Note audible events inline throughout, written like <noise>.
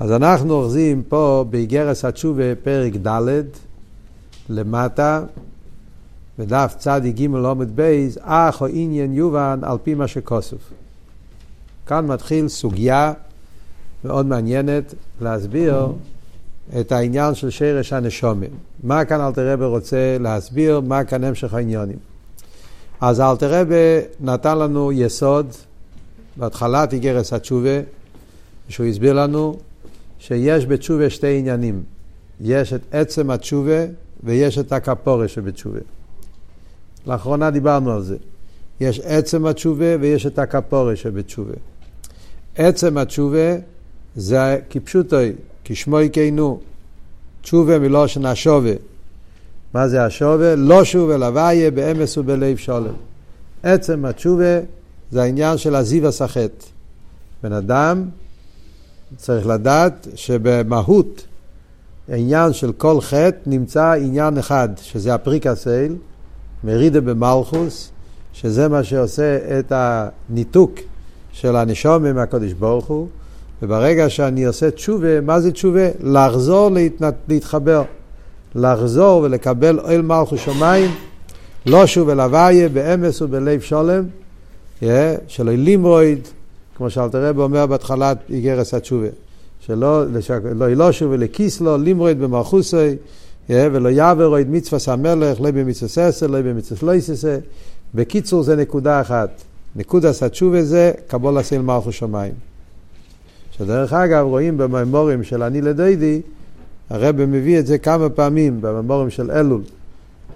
אז אנחנו אוחזים פה באיגרס התשובה פרק ד' למטה, בדף צדיק ג' עמוד בייז, אך העניין יובן על פי מה שכתוב. כאן מתחיל סוגיה מאוד מעניינת להסביר את העניין של שורש הנשמות. מה כאן אלטער רבי רוצה להסביר, מה כאן המשך העניינים. אז אלטער רבי נתן לנו יסוד בהתחלת איגרס התשובה, שהוא הסביר לנו שיש בתשובה שתי עניינים. יש את עצם התשובה ויש את הכפורה שבתשובה. לאחרונה דיברנו על זה. יש עצם התשובה ויש את הכפורה שבתשובה. עצם התשובה זה כפשוטוי, כשמו יקיינו, תשובה מלושן השובה. מה זה השובה? לא שובה לוויה באמס ובלב שולם. עצם התשובה זה העניין של הזיו הסחט. בן אדם צריך לדעת שבמהות העניין של כל חטא נמצא עניין אחד, שזה הפריקסייל, מרידה במלכוס, שזה מה שעושה את הניתוק של הנשום מהקודש ברוך הוא, וברגע שאני עושה תשובה, מה זה תשובה? לחזור להתנת, להתחבר, לחזור ולקבל אוהל מלכוס שמיים, לא שוב אל הוויה, באמס ובלב שולם, yeah, שלא לימרויד, כמו שאלתר רב אומר בהתחלת איגרס התשובה, שלא לא ילושו ולכיסלו, לימרויד במלכוסי, ולא יעברו את מצווה המלך, לא במצווה ססר, לא במצווה לא יססה. בקיצור זה נקודה אחת. נקודה התשובה זה קבול עשה מלכוס שמיים. שדרך אגב רואים בממורים של אני לדוידי, הרב מביא את זה כמה פעמים בממורים של אלול.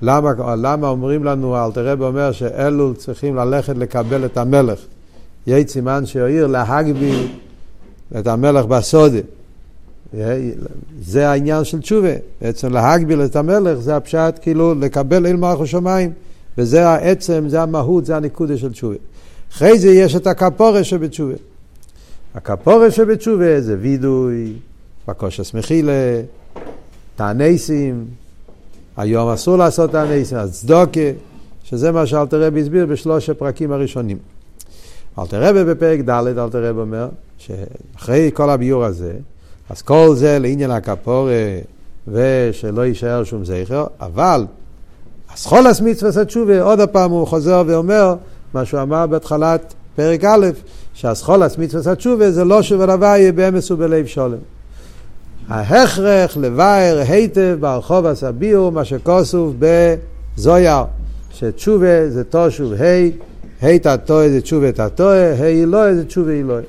למה, למה אומרים לנו, אלתר רב אומר שאלול צריכים ללכת לקבל את המלך. יהי סימן שיועיר להגביל את המלך בסודה. זה העניין של תשובה. בעצם להגביל את המלך זה הפשט כאילו לקבל אל מערכו שמיים. וזה העצם, זה המהות, זה הנקודה של תשובה. אחרי זה יש את הכפורה שבתשובה. הכפורה שבתשובה זה וידוי, בקושס מחילה, תענסים, היום אסור לעשות תענסים, אז צדוקה, שזה מה שאלתר רבי הסביר בשלוש הפרקים הראשונים. אלתר רבי בפרק ד' אלתר רבי אומר שאחרי כל הביור הזה, אז כל זה לעניין הכפורה ושלא יישאר שום זכר, אבל אסכולס מצווה תשובה, עוד פעם הוא חוזר ואומר מה שהוא אמר בהתחלת פרק א', שאסכולס מצווה תשובה זה לא שוב הלוואי באמס ובלב שולם. ההכרח לבאר היטב ברחוב הסביר, מה שכוסוף בזויר, שתשובה זה תושוב ה', ה' תתוה זה תשובה תתוה, ה' אלוהי זה תשובה אלוהי.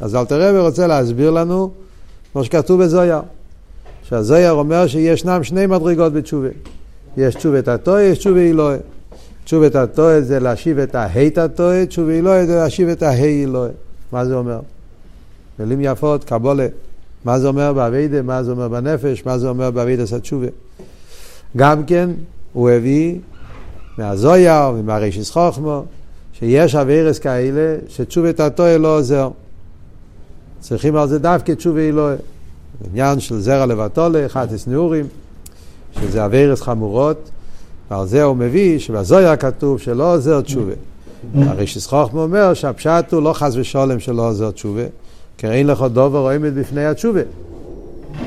אז אלתר רבי רוצה להסביר לנו מה שכתוב בזויר. שהזויר אומר שישנם שני מדרגות בתשובה. יש תשובת התועה, יש תשובה אלוהי. תשובת התועה זה להשיב את ההית התועה, תשובה אלוהי זה להשיב את ההי אלוהי. מה זה אומר? מילים יפות, קבולה. מה זה אומר באביידה, מה זה אומר בנפש, מה זה אומר באביידה התשובה. גם כן, הוא הביא מהזויר ומהרישיס חוכמו, שיש אביירס כאלה שתשובת התועה לא עוזר. צריכים על זה דווקא תשובה אלוהי. עניין של זרע לבטולה, חטס נעורים, שזה אביירס חמורות, ועל זה הוא מביא שבזויה כתוב שלא עוזר תשובה. הרי שסחוכמה אומר שהפשט הוא לא חס ושולם שלא עוזר תשובה, כי אין לך דובר עומד בפני התשובה.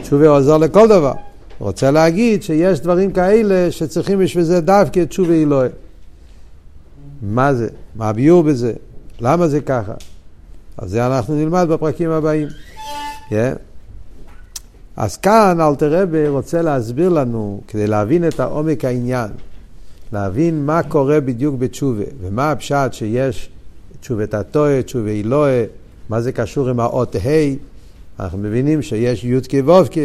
תשובה עוזר לכל דבר. רוצה להגיד שיש דברים כאלה שצריכים בשביל זה דווקא תשובה אלוהי. מה זה? מה הביור בזה? למה זה ככה? אז זה אנחנו נלמד בפרקים הבאים. Yeah. אז כאן אלתר רבי רוצה להסביר לנו, כדי להבין את העומק העניין, להבין מה קורה בדיוק בתשובה, ומה הפשט שיש תשובת התועה, תשובה אילואה, מה זה קשור עם האות ה', אנחנו מבינים שיש י"ק ו"ק,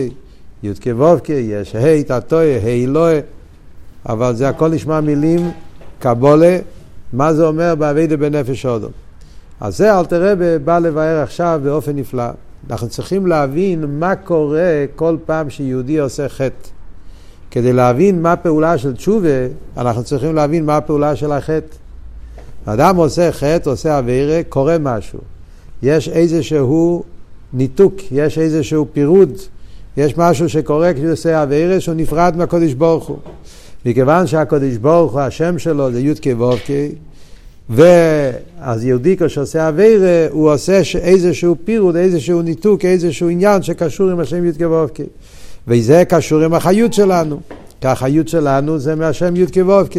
י"ק ו"ק, יש ה' תתועה, ה' אילואה, אבל זה הכל נשמע מילים קבולה, מה זה אומר באביידה בנפש אודום. אז זה אלתר רבי בא לבאר עכשיו באופן נפלא. אנחנו צריכים להבין מה קורה כל פעם שיהודי עושה חטא. כדי להבין מה הפעולה של תשובה, אנחנו צריכים להבין מה הפעולה של החטא. אדם עושה חטא, עושה אווירה, קורה משהו. יש איזשהו ניתוק, יש איזשהו פירוד, יש משהו שקורה כשהוא עושה אווירה שהוא נפרד מהקודש ברוך הוא. מכיוון שהקודש ברוך הוא, השם שלו זה י"ק ו"ק, ואז יהודי כשעושה אביירה, הוא עושה איזשהו פירוד, איזשהו ניתוק, איזשהו עניין שקשור עם השם י"ק ו"ק. וזה קשור עם החיות שלנו. כי החיות שלנו זה מהשם י"ק ו"ק.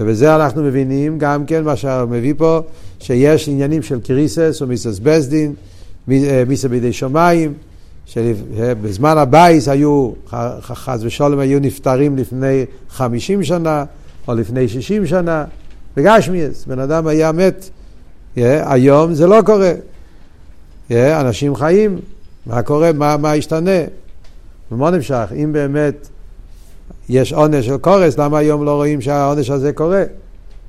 ובזה אנחנו מבינים גם כן מה שמביא פה, שיש עניינים של קריסס או מיסס בסדין, מיסה בידי שמיים, שבזמן הבייס היו, חס ושלום, היו נפטרים לפני חמישים שנה או לפני שישים שנה, בגשמיאס, בן אדם היה מת, yeah, היום זה לא קורה. Yeah, אנשים חיים, מה קורה, מה, מה נשתנה? ומה נמשך? אם באמת יש עונש של כרת, למה היום לא רואים שהעונש הזה קורה?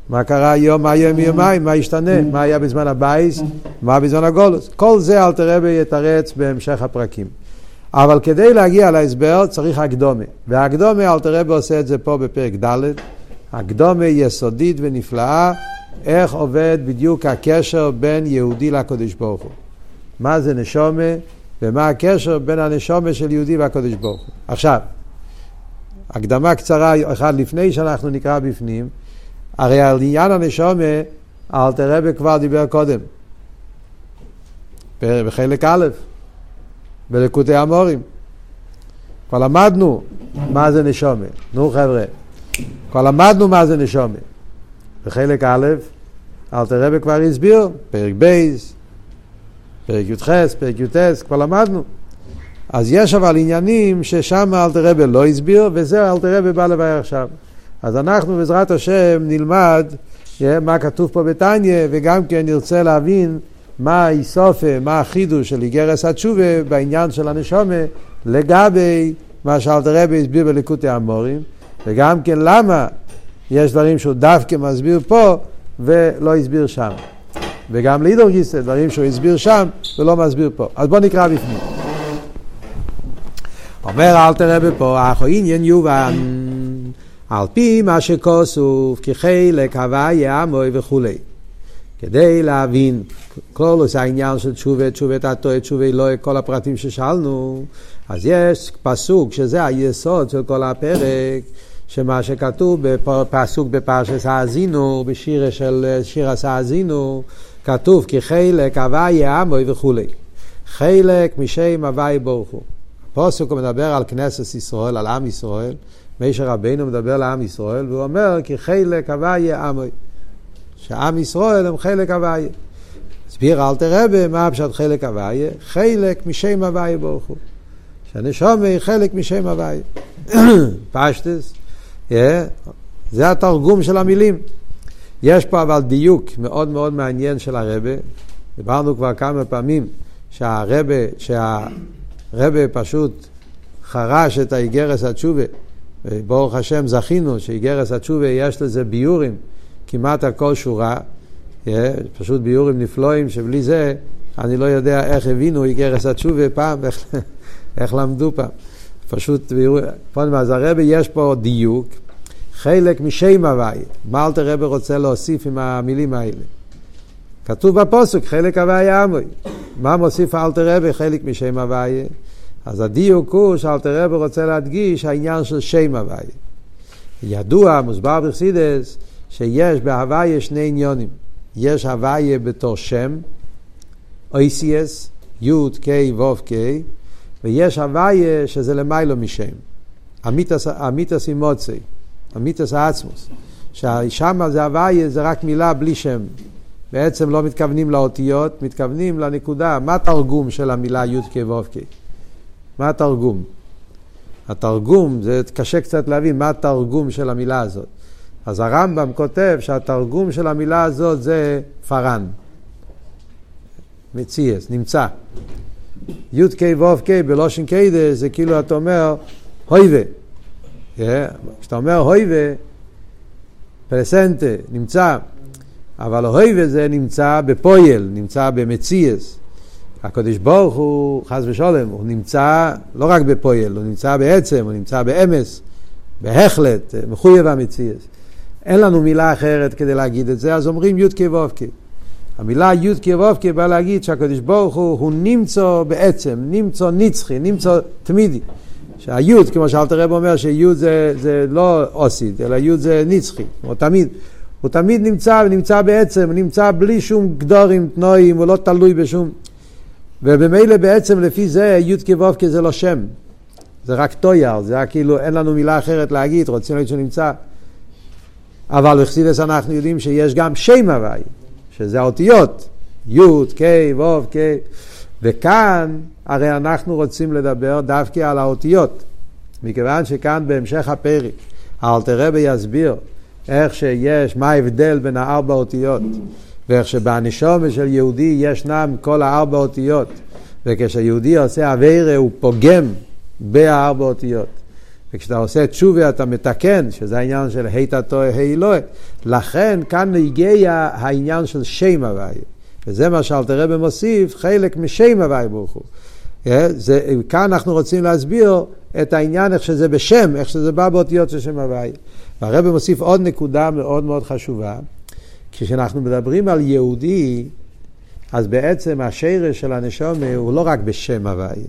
מה קרה היום, מה יהיה מיומיים, מה נשתנה, מה היה בזמן הבייס, מה בזמן הגולוס. כל זה אל תראה ביתרץ בהמשך הפרקים. אבל כדי להגיע להסבר צריך הקדומה. והקדומה אל תראה עושה את זה פה בפרק ד', הקדומה יסודית ונפלאה, איך עובד בדיוק הקשר בין יהודי לקדוש ברוך הוא. מה זה נשומה ומה הקשר בין הנשומה של יהודי והקדוש ברוך הוא. עכשיו, הקדמה קצרה אחד לפני שאנחנו נקרא בפנים, הרי על עניין הנשומה אלתר רבי כבר דיבר קודם, בחלק א', בלקוטי המורים. כבר למדנו מה זה נשומה. נו חבר'ה, כבר למדנו מה זה נשומה. בחלק א', אלתר רבי כבר הסביר, פרק בייס, פרק י"ח, פרק י"ט, כבר למדנו. אז יש אבל עניינים ששם אלתר רבי לא הסביר, וזה אלתר רבי בא לבאר עכשיו. אז אנחנו בעזרת השם נלמד מה כתוב פה בתניא, וגם כן נרצה להבין מה האיסופה, מה החידוש של איגרס התשובה בעניין של הנשומה לגבי מה שאלתר רבי הסביר בליקוטי המורים, וגם כן למה יש דברים שהוא דווקא מסביר פה ולא הסביר שם. וגם לידור גיסא, דברים שהוא הסביר שם ולא מסביר פה. אז בואו נקרא בפנים. אומר אלתר רבי פה, אחו עניין יובן, על פי מה שכוסוף, כחלק הוויה עמוי וכולי. כדי להבין כל העניין של תשובה, תשובת הטועה, תשובה אלוהי, כל הפרטים ששאלנו, אז יש פסוק שזה היסוד של כל הפרק, שמה שכתוב בפסוק בפרשס האזינו, בשיר של שיר האזינו, כתוב כי חלק הוויה עמוי וכולי. חלק משם הווי ברוך הוא. הפוסק הוא מדבר על כנסת ישראל, על עם ישראל, מישר רבינו מדבר לעם ישראל, והוא אומר כי חלק הוויה עמוי. שעם ישראל הם חלק הוויה. הסביר אלתר רבי מה פשט חלק הוויה? חלק משם הוויה ברוך הוא. שהנשום היא חלק משם הוויה. <coughs> פשטס, זה התרגום של המילים. יש פה אבל דיוק מאוד מאוד מעניין של הרבה. דיברנו כבר כמה פעמים שהרבה, שהרבה פשוט חרש את האיגרס התשובה. ברוך השם זכינו שאיגרס התשובה יש לזה ביורים. כמעט על כל שורה, פשוט ביורים נפלואים, שבלי זה אני לא יודע איך הבינו איגרס התשובה פעם, איך, <laughs> איך למדו פעם. פשוט ביורים, אז הרבי יש פה דיוק, חלק משם הוואי. מה אלתר רבי רוצה להוסיף עם המילים האלה? כתוב בפוסק, חלק הוואי עמוי. מה מוסיף אלתר רבי? חלק משם הוואי. אז הדיוק הוא שאלתר רבי רוצה להדגיש העניין של שם הוואי. ידוע, מוסבר בחסידס, שיש בהוויה שני עניונים. יש הוויה בתור שם, אויסיאס, י' ק' ו' ק', ויש הוויה שזה למיילו משם. אמיתס אימוצי, אמיתס האצמוס. ששם זה הוויה זה רק מילה בלי שם. בעצם לא מתכוונים לאותיות, מתכוונים לנקודה. מה התרגום של המילה י' ק' ו' ק'? מה התרגום? התרגום, זה קשה קצת להבין מה התרגום של המילה הזאת. אז הרמב"ם כותב שהתרגום של המילה הזאת זה מציאס, נמצא. י"ק ו"ק בלושן קיידה זה כאילו אתה אומר הויבה. כשאתה אומר הויבה, פרסנטה, נמצא. אבל הויבה זה נמצא בפויל, נמצא במציאס. הקדוש ברוך הוא, חס ושלום, הוא נמצא לא רק בפויל, הוא נמצא בעצם, הוא נמצא באמס, בהחלט, מחויב המציאס. אין לנו מילה אחרת כדי להגיד את זה, אז אומרים י"ק ו"ק. המילה י"ק ו"ק באה להגיד שהקדוש ברוך הוא, הוא נמצא בעצם, נמצא נצחי, נמצא תמידי. שהיוד, כמו שאלתר רב אומר, שיוד זה, זה לא אוסיד, אלא יוד זה נצחי, כמו תמיד. הוא תמיד נמצא ונמצא בעצם, נמצא בלי שום גדורים, תנועים, הוא לא תלוי בשום... ובמילא בעצם לפי זה י"ק ו"ק זה לא שם, זה רק טויאר, זה רק כאילו אין לנו מילה אחרת להגיד, רוצים להגיד שהוא נמצא. אבל בחסידס אנחנו יודעים שיש גם שם הוואי, שזה האותיות, י', ק', ו', ק', וכאן הרי אנחנו רוצים לדבר דווקא על האותיות, מכיוון שכאן בהמשך הפרק האלתר רבי יסביר איך שיש, מה ההבדל בין הארבע אותיות, ואיך שבנשומה של יהודי ישנם כל הארבע אותיות, וכשיהודי עושה אביירה הוא פוגם בארבע אותיות. וכשאתה עושה תשובה אתה מתקן, שזה העניין של היתא טועה ה' לכן כאן הגיע העניין של שם הוויה. וזה מה שאלתר רבי מוסיף, חלק משם הוויה ברוך הוא. אה, זה, כאן אנחנו רוצים להסביר את העניין איך שזה בשם, איך שזה בא באותיות של שם הוויה. והרבי מוסיף עוד נקודה מאוד מאוד חשובה. כשאנחנו מדברים על יהודי, אז בעצם השרש של הנשומה הוא לא רק בשם הוויה.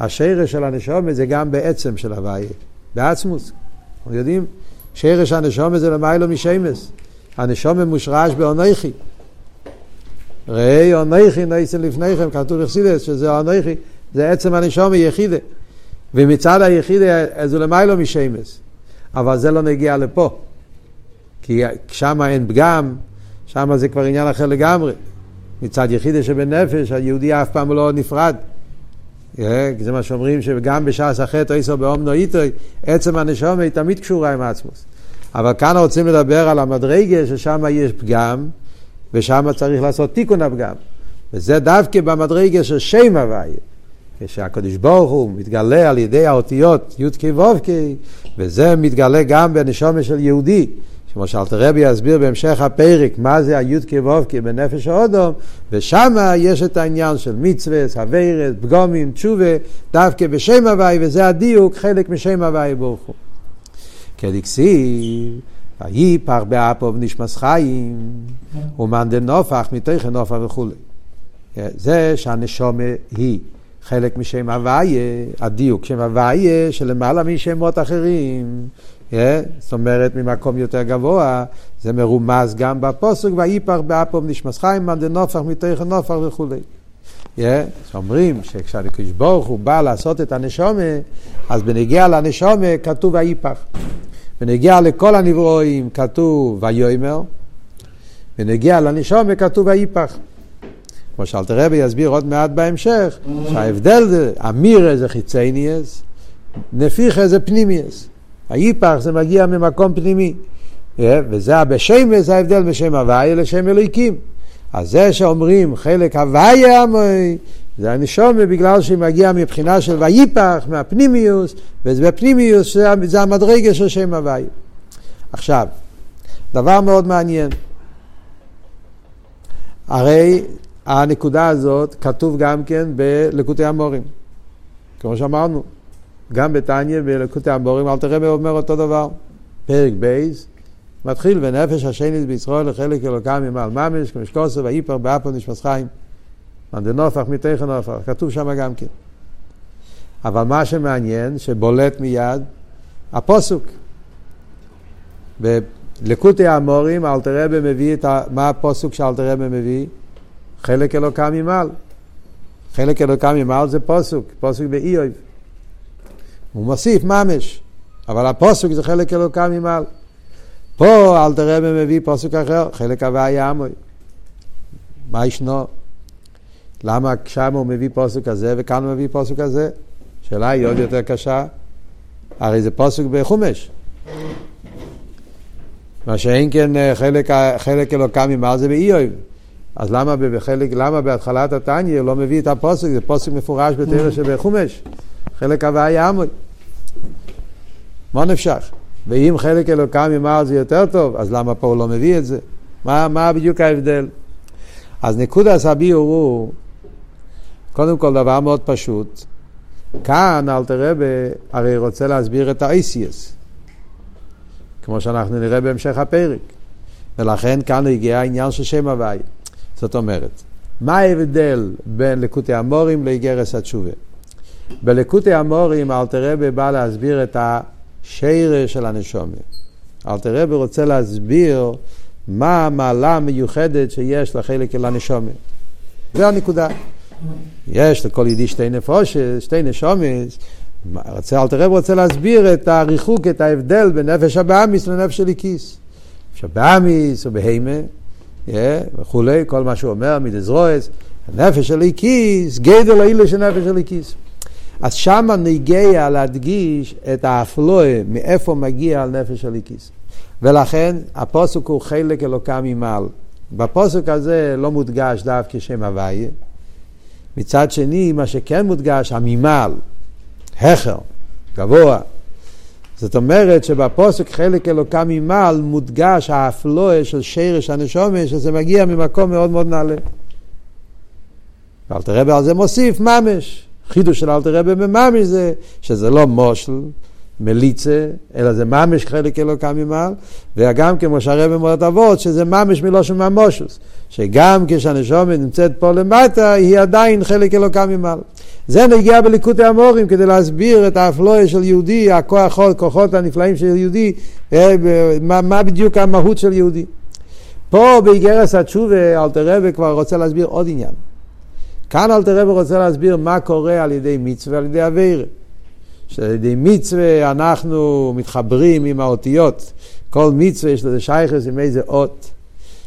השרש של הנשומה זה גם בעצם של הוויה, בעצמוס. אנחנו יודעים, שרש הנשומה זה למיילו משמס. הנשומה מושרש באונכי. ראי אונכי נייסן לפניכם, כתוב בחסידס שזה אונכי, זה עצם הנשומה יחידה. ומצד היחידה זה למיילו משמס. אבל זה לא נגיע לפה. כי שם אין פגם, שם זה כבר עניין אחר לגמרי. מצד יחידה שבנפש, היהודי אף פעם לא נפרד. אה, זה מה שאומרים שגם בשעס החטא איסו באומנו איתוי, עצם הנשומה היא תמיד קשורה עם עצמוס. אבל כאן רוצים לדבר על המדרגה ששם יש פגם, ושם צריך לעשות תיקון הפגם. וזה דווקא במדרגה של שם הוויה. כשהקדוש ברוך הוא מתגלה על ידי האותיות י"ק ו"ק, וזה מתגלה גם בנשומה של יהודי. כמו שאלתר רבי יסביר בהמשך הפרק מה זה הי"ק ו"ק בנפש האודום, ושם יש את העניין של מצווה, אביירת, פגומים, תשובה, דווקא בשם הוואי, וזה הדיוק, חלק משם הוואי ברוך הוא. כדקסיב, ויפח באפו ונשמס חיים, ומאן דנופח מתוכן נופח וכולי. זה שהנשומה היא. חלק משם הוויה, הדיוק שם הוויה שלמעלה משמות אחרים. Yeah, זאת אומרת, ממקום יותר גבוה, זה מרומז גם בפוסק, ויפח באפום נשמס חיים, דנופח מתוך נופח וכולי. Yeah, אומרים שכשהקדוש ברוך הוא בא לעשות את הנשומה, אז בנגיע לנשומה כתוב ויפח. בנגיע לכל הנברואים כתוב ויאמר, בנגיע לנשומה כתוב ויפח. כמו שאלתר רבי יסביר עוד מעט בהמשך, שההבדל זה, אמירה זה חיצייניאס, נפיחה זה פנימיאס. היפח זה מגיע ממקום פנימי. אה, וזה בשם, זה ההבדל בשם הוויה לשם אלוהיקים. אז זה שאומרים חלק הוויה עמוי, זה הנשום בגלל שהיא מגיעה מבחינה של ויפח, מהפנימיוס, ובפנימיוס זה, זה המדרגה של שם הוויה. עכשיו, דבר מאוד מעניין. הרי הנקודה הזאת כתוב גם כן בלקוטי המורים. כמו שאמרנו, גם בתניא בלקוטי המורים, אל תראה אומר אותו דבר. פרק בייס, מתחיל ונפש השנית בישראל לחלק אלוקם ממעל ממש, כמשקוסו ואיפר באפו נשמס חיים. מנדנופח מתכן נופח, כתוב שם גם כן. אבל מה שמעניין, שבולט מיד, הפוסוק. בלקוטי המורים, אלתרבה מביא את ה... מה הפוסוק שאלתרבה מביא? חלק אלוקם ממעל. חלק אלוקם ממעל זה פוסוק, פוסוק באיוב. הוא מוסיף ממש, אבל הפוסוק זה חלק אלוקם ממעל. פה אל תראה מביא פוסק אחר, חלק הוויה עמוי. מה ישנו? למה שם הוא מביא פוסק כזה וכאן הוא מביא פוסק כזה? שאלה היא עוד יותר קשה. הרי זה פוסק בחומש. מה שאין כן אה, חלק, חלק אלוקם ממעל זה באיוב. אז למה בחלק, למה בהתחלת התניא לא מביא את הפוסק, זה פוסק מפורש בתרא שבחומש, חלק הוויה עמוד. מה נפשך? ואם חלק אלוקם ממעל זה יותר טוב, אז למה פה הוא לא מביא את זה? מה, מה בדיוק ההבדל? אז נקודה הביאור הוא, קודם כל דבר מאוד פשוט, כאן אלתר רבה הרי רוצה להסביר את האייסיאס, כמו שאנחנו נראה בהמשך הפרק, ולכן כאן הגיע העניין של שם הוויה. זאת אומרת, מה ההבדל בין לקוטי המורים לאיגרס התשובה? בלקוטי המורים אלתר רבי בא להסביר את השרש של הנשומה. אלתר רבי רוצה להסביר מה המעלה המיוחדת שיש לחלק אל הנשומת. זה הנקודה. יש לכל יהודי שתי נפושת, שתי נשומס. אלתר רבי רוצה להסביר את הריחוק, את ההבדל בין נפש הבאמיס לנפש הליקיס. נפש הבאמיס או בהימה yeah, וכולי, כל מה שהוא אומר, מדזרועס, הנפש הליקיס, גדל האילו של נפש הליקיס. אז שם נגיע להדגיש את האפלואה, מאיפה מגיע על נפש הליקיס. ולכן הפוסק הוא חלק אלוקה ממעל. בפוסק הזה לא מודגש דווקא שם הוויה. מצד שני, מה שכן מודגש, הממעל, הכר, גבוה. זאת אומרת שבפוסק חלק אלוקה ממעל מודגש האפלואה של שרש הנשומה, שזה מגיע ממקום מאוד מאוד נעלה. ואלתר רבי על זה מוסיף ממש. חידוש של אלתר רבי בממש זה שזה לא מושל, מליצה, אלא זה ממש חלק אלוקה ממעל, וגם כמו שהרבי מורת אבות, שזה ממש מלושן ממושוס, שגם כשהנשומת נמצאת פה למטה, היא עדיין חלק אלוקה ממעל. זה נגיע בליקוטי המורים כדי להסביר את האפלואה של יהודי, הכוח, הכוחות הנפלאים של יהודי, אה, מה, מה בדיוק המהות של יהודי. פה באיגרס התשובה אלתר רבי כבר רוצה להסביר עוד עניין. כאן אלתר רבי רוצה להסביר מה קורה על ידי מצווה ועל ידי אביירה. שעל ידי מצווה אנחנו מתחברים עם האותיות. כל מצווה יש לזה שייכס עם איזה אות.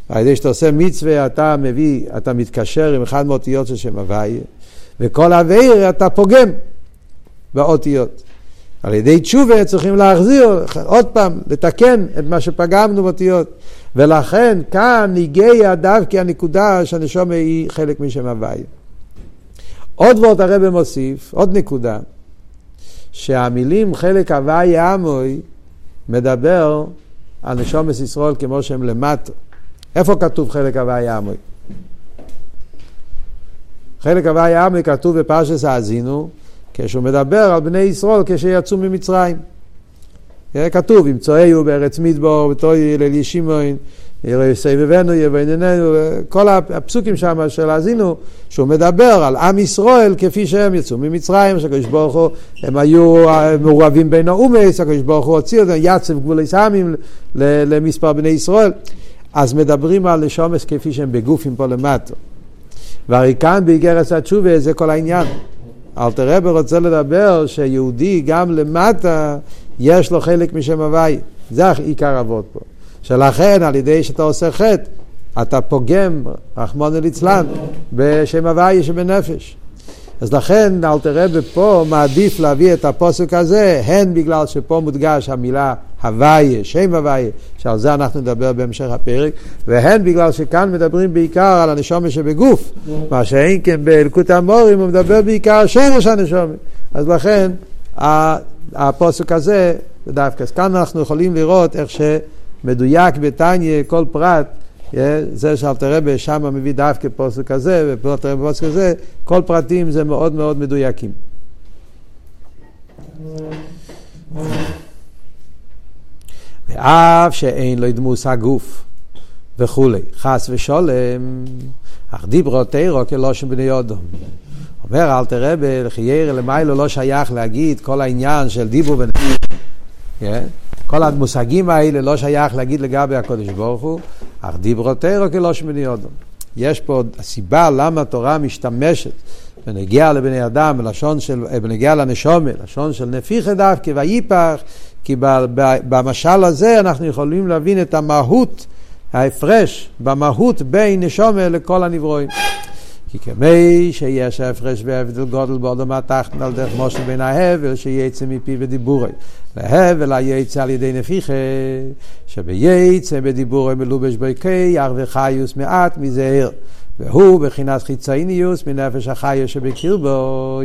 על ידי שאתה עושה מצווה אתה מביא, אתה מתקשר עם אחד מהאותיות של שם הוויה, וכל אביירה אתה פוגם באותיות. על ידי תשובה צריכים להחזיר, עוד פעם, לתקן את מה שפגמנו באותיות. ולכן כאן הגיע דווקא הנקודה שהנשום היא חלק משם הוויה. עוד וורט הרב מוסיף, עוד נקודה, שהמילים חלק הוויה עמוי מדבר על נשומת ישראל כמו שהם למטו. איפה כתוב חלק הוויה עמוי? חלק הוויה עמוי כתוב בפרשס האזינו, כשהוא מדבר על בני ישראל כשיצאו ממצרים. כתוב, אם צועיו בארץ מדבור, ותוי לילי שמעון, סבבנו יביננו, כל הפסוקים שם של האזינו, שהוא מדבר על עם ישראל כפי שהם יצאו ממצרים, שהקדוש ברוך הוא, הם היו מעורבים בין האומץ, הקדוש ברוך הוא הוציא אותם, יצב גבולי סמים למספר בני ישראל. אז מדברים על נשומס כפי שהם בגופים פה למטה. והרי כאן באיגרס התשובה זה כל העניין. אלתר רבי רוצה לדבר שיהודי גם למטה יש לו חלק משם הוואי. זה עיקר אבות פה. שלכן על ידי שאתה עושה חטא, אתה פוגם, רחמונו ליצלן, בשם הוויה שבנפש. אז לכן אלתר רבי פה מעדיף להביא את הפוסק הזה, הן בגלל שפה מודגש המילה הוויה, שם הוויה, שעל זה אנחנו נדבר בהמשך הפרק, והן בגלל שכאן מדברים בעיקר על הנשומה שבגוף, מה שאין כן באלקוט המורים הוא מדבר בעיקר על שרש הנשומה. אז לכן הפוסק הזה, דווקא, כאן אנחנו יכולים לראות איך ש... מדויק בתניא כל פרט, זה שאלתר רבי שם מביא דווקא פוסק כזה, ופוסק רבי פוסק כזה, כל פרטים זה מאוד מאוד מדויקים. ואף שאין לו דמוס הגוף וכולי, חס ושולם, אך דיברו תירו כלושן בני אודום. אומר אלתר רבי, לחייר למיילו לא שייך להגיד כל העניין של דיבור בני... כל המושגים האלה לא שייך להגיד לגבי הקודש ברוך הוא, אך דיברותירו כלא שמיני אודום. יש פה הסיבה למה התורה משתמשת בנגיע לבני אדם, בלשון של, אה, בנגיע לנשומה, לשון של נפיחה דווקא וייפח, כי במשל הזה אנחנו יכולים להבין את המהות, ההפרש במהות בין נשומה לכל הנברואים. כי כמי שיש הפרש והבדל גודל באודם התחתן על דרך מושל בין ההבל שיצא מפי ודיבורי. להבל היצא על ידי נפיחה, שביצא בדיבורי מלובש בו כיח וחיוס מעט מזהר. והוא בחינת חיצייניוס מנפש החיו שבקרבו,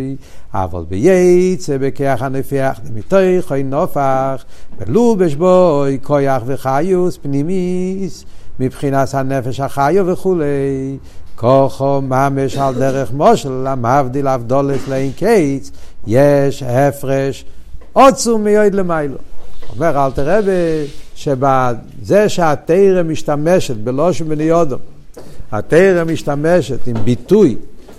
אבל בייצא בכיח הנפיח דמיתוך אין נופח, ולובש בו כויח וחיוס פנימיס, מבחינת הנפש החיו וכולי. כוחו ממש על דרך מושל, המבדיל אבדולת לאין קיץ, יש הפרש עוצום מיועד למיילו. אומר אל תראה שבזה שהתרא משתמשת בלושן בני התרא משתמשת עם ביטוי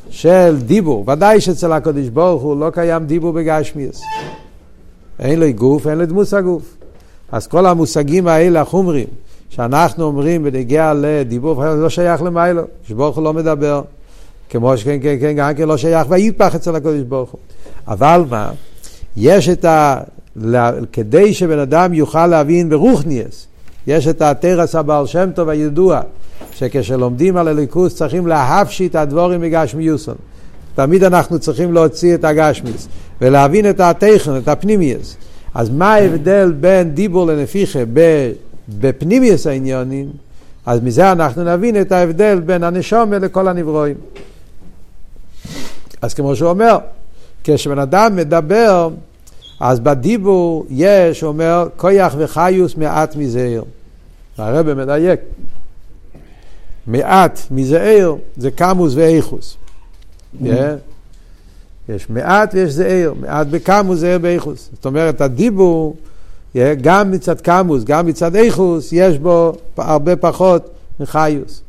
של דיבור, ודאי שאצל הקדוש ברוך הוא לא קיים דיבור בגשמיאס. אין לו גוף, אין לו דמוס הגוף. אז כל המושגים האלה, החומרים, שאנחנו אומרים בנגיע לדיבור, זה לא שייך למיילו, שברוך הוא לא מדבר. כמו שכן, כן, כן, גם כן לא שייך ויפח אצל הקדוש ברוך הוא. אבל מה, יש את ה... כדי שבן אדם יוכל להבין ברוכניאס, יש את התרס הבעל שם טוב הידוע, שכשלומדים על הליכוס צריכים להפשיט הדבורים בגשמיוסון. תמיד אנחנו צריכים להוציא את הגשמיס ולהבין את הטכן, את הפנימיוס. אז מה ההבדל בין דיבור לנפיחה בפנימיוס העניונים? אז מזה אנחנו נבין את ההבדל בין הנשומה לכל הנברואים. אז כמו שהוא אומר, כשבן אדם מדבר, אז בדיבור יש, הוא אומר, כויח וחיוס מעט מזעיר. הרב מדייק. מעט מזעיר זה קמוס ואיכוס. Mm-hmm. Yeah. יש מעט ויש זעיר, מעט בקמוס, זעיר באיכוס. זאת אומרת, הדיבור, גם מצד קמוס, גם מצד איכוס, יש בו הרבה פחות מחיוס.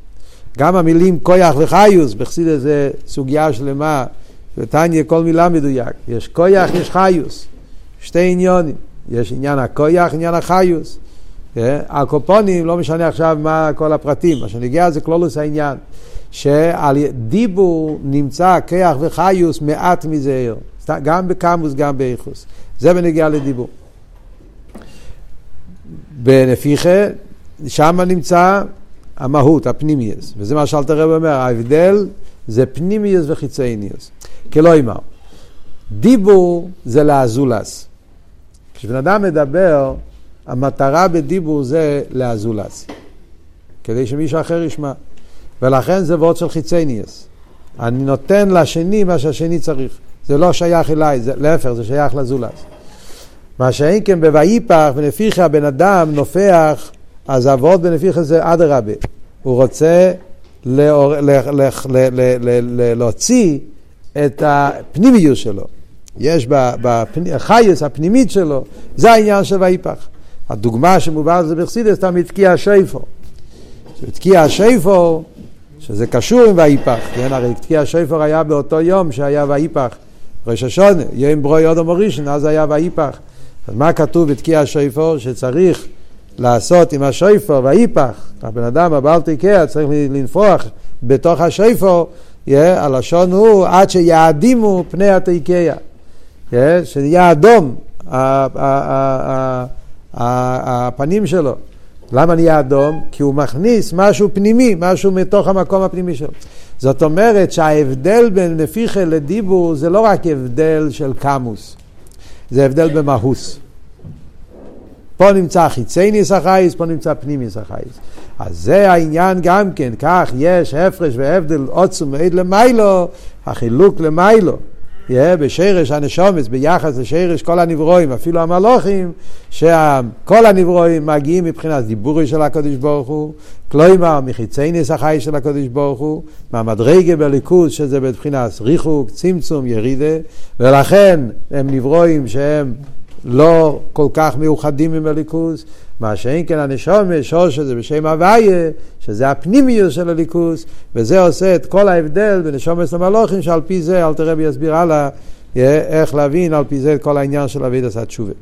גם המילים כויח וחיוס, בחסיד זה סוגיה שלמה, בתניא כל מילה מדויק. יש כויח, יש חיוס. שתי עניונים. יש עניין הכויח, עניין החיוס. הקופונים, לא משנה עכשיו מה כל הפרטים, מה שנגיע זה כלולוס העניין. שעל דיבור נמצא כיח וחיוס מעט מזעיר, גם בקמוס, גם באיכוס. זה בנגיע לדיבור. בנפיחה, שם נמצא המהות, הפנימיוס, וזה מה שאלת הרב אומר, ההבדל זה פנימיוס וחיצייניוס. כלא אמר, דיבור זה לאזולס. כשבן אדם מדבר, המטרה בדיבור זה לאזולס, כדי שמישהו אחר ישמע. ולכן זה וורד של חיצניאס. אני נותן לשני מה שהשני צריך. זה לא שייך אליי, זה, להפך, זה שייך לזולז. מה שאין כן בויפח ונפיחה הבן אדם נופח, אז הוורד בנפיחה זה אדרבה. הוא רוצה לאור, ל, ל, ל, להוציא את הפנימיות שלו. יש בחייס הפנימית שלו, זה העניין של ויפח. הדוגמה שמובא זה בחסידס תמיד תקיע השיפו. תקיע השיפו שזה קשור עם ויפח, כן, הרי תקיע השיפר היה באותו יום שהיה ויפח, ראש השונה, יום ברוי אודו מורישן, אז היה ויפח. אז מה כתוב בתקיע השיפר? שצריך לעשות עם השיפר ויפח, הבן אדם הבעל תקיע צריך לנפוח בתוך השיפר, yeah, הלשון הוא עד שיעדימו פני התקיע, yeah, שיהיה אדום הפנים שלו. למה נהיה אדום? כי הוא מכניס משהו פנימי, משהו מתוך המקום הפנימי שלו. זאת אומרת שההבדל בין נפיחה לדיבור זה לא רק הבדל של קמוס, זה הבדל במהוס. פה נמצא חיצי ניסחייס, פה נמצא פנימי ניסחייס. אז זה העניין גם כן, כך יש הפרש והבדל עוצם מעיד למיילו, החילוק למיילו. Yeah, בשרש הנשומץ, ביחס לשרש כל הנברואים, אפילו המלוכים, שכל הנברואים מגיעים מבחינת דיבורי של הקדוש ברוך הוא, כלומר נס החי של הקדוש ברוך הוא, מהמדרגה בליכוז שזה מבחינת ריחוק, צמצום, ירידה, ולכן הם נברואים שהם לא כל כך מאוחדים עם הליכוז, מה שאין כן הנשומת, שורש שזה בשם הוויה, שזה הפנימיות של הליכוז, וזה עושה את כל ההבדל בין נשומת למלוכים, שעל פי זה, אל תראה בי יסביר הלאה, איך להבין על פי זה את כל העניין של אבידס התשובה.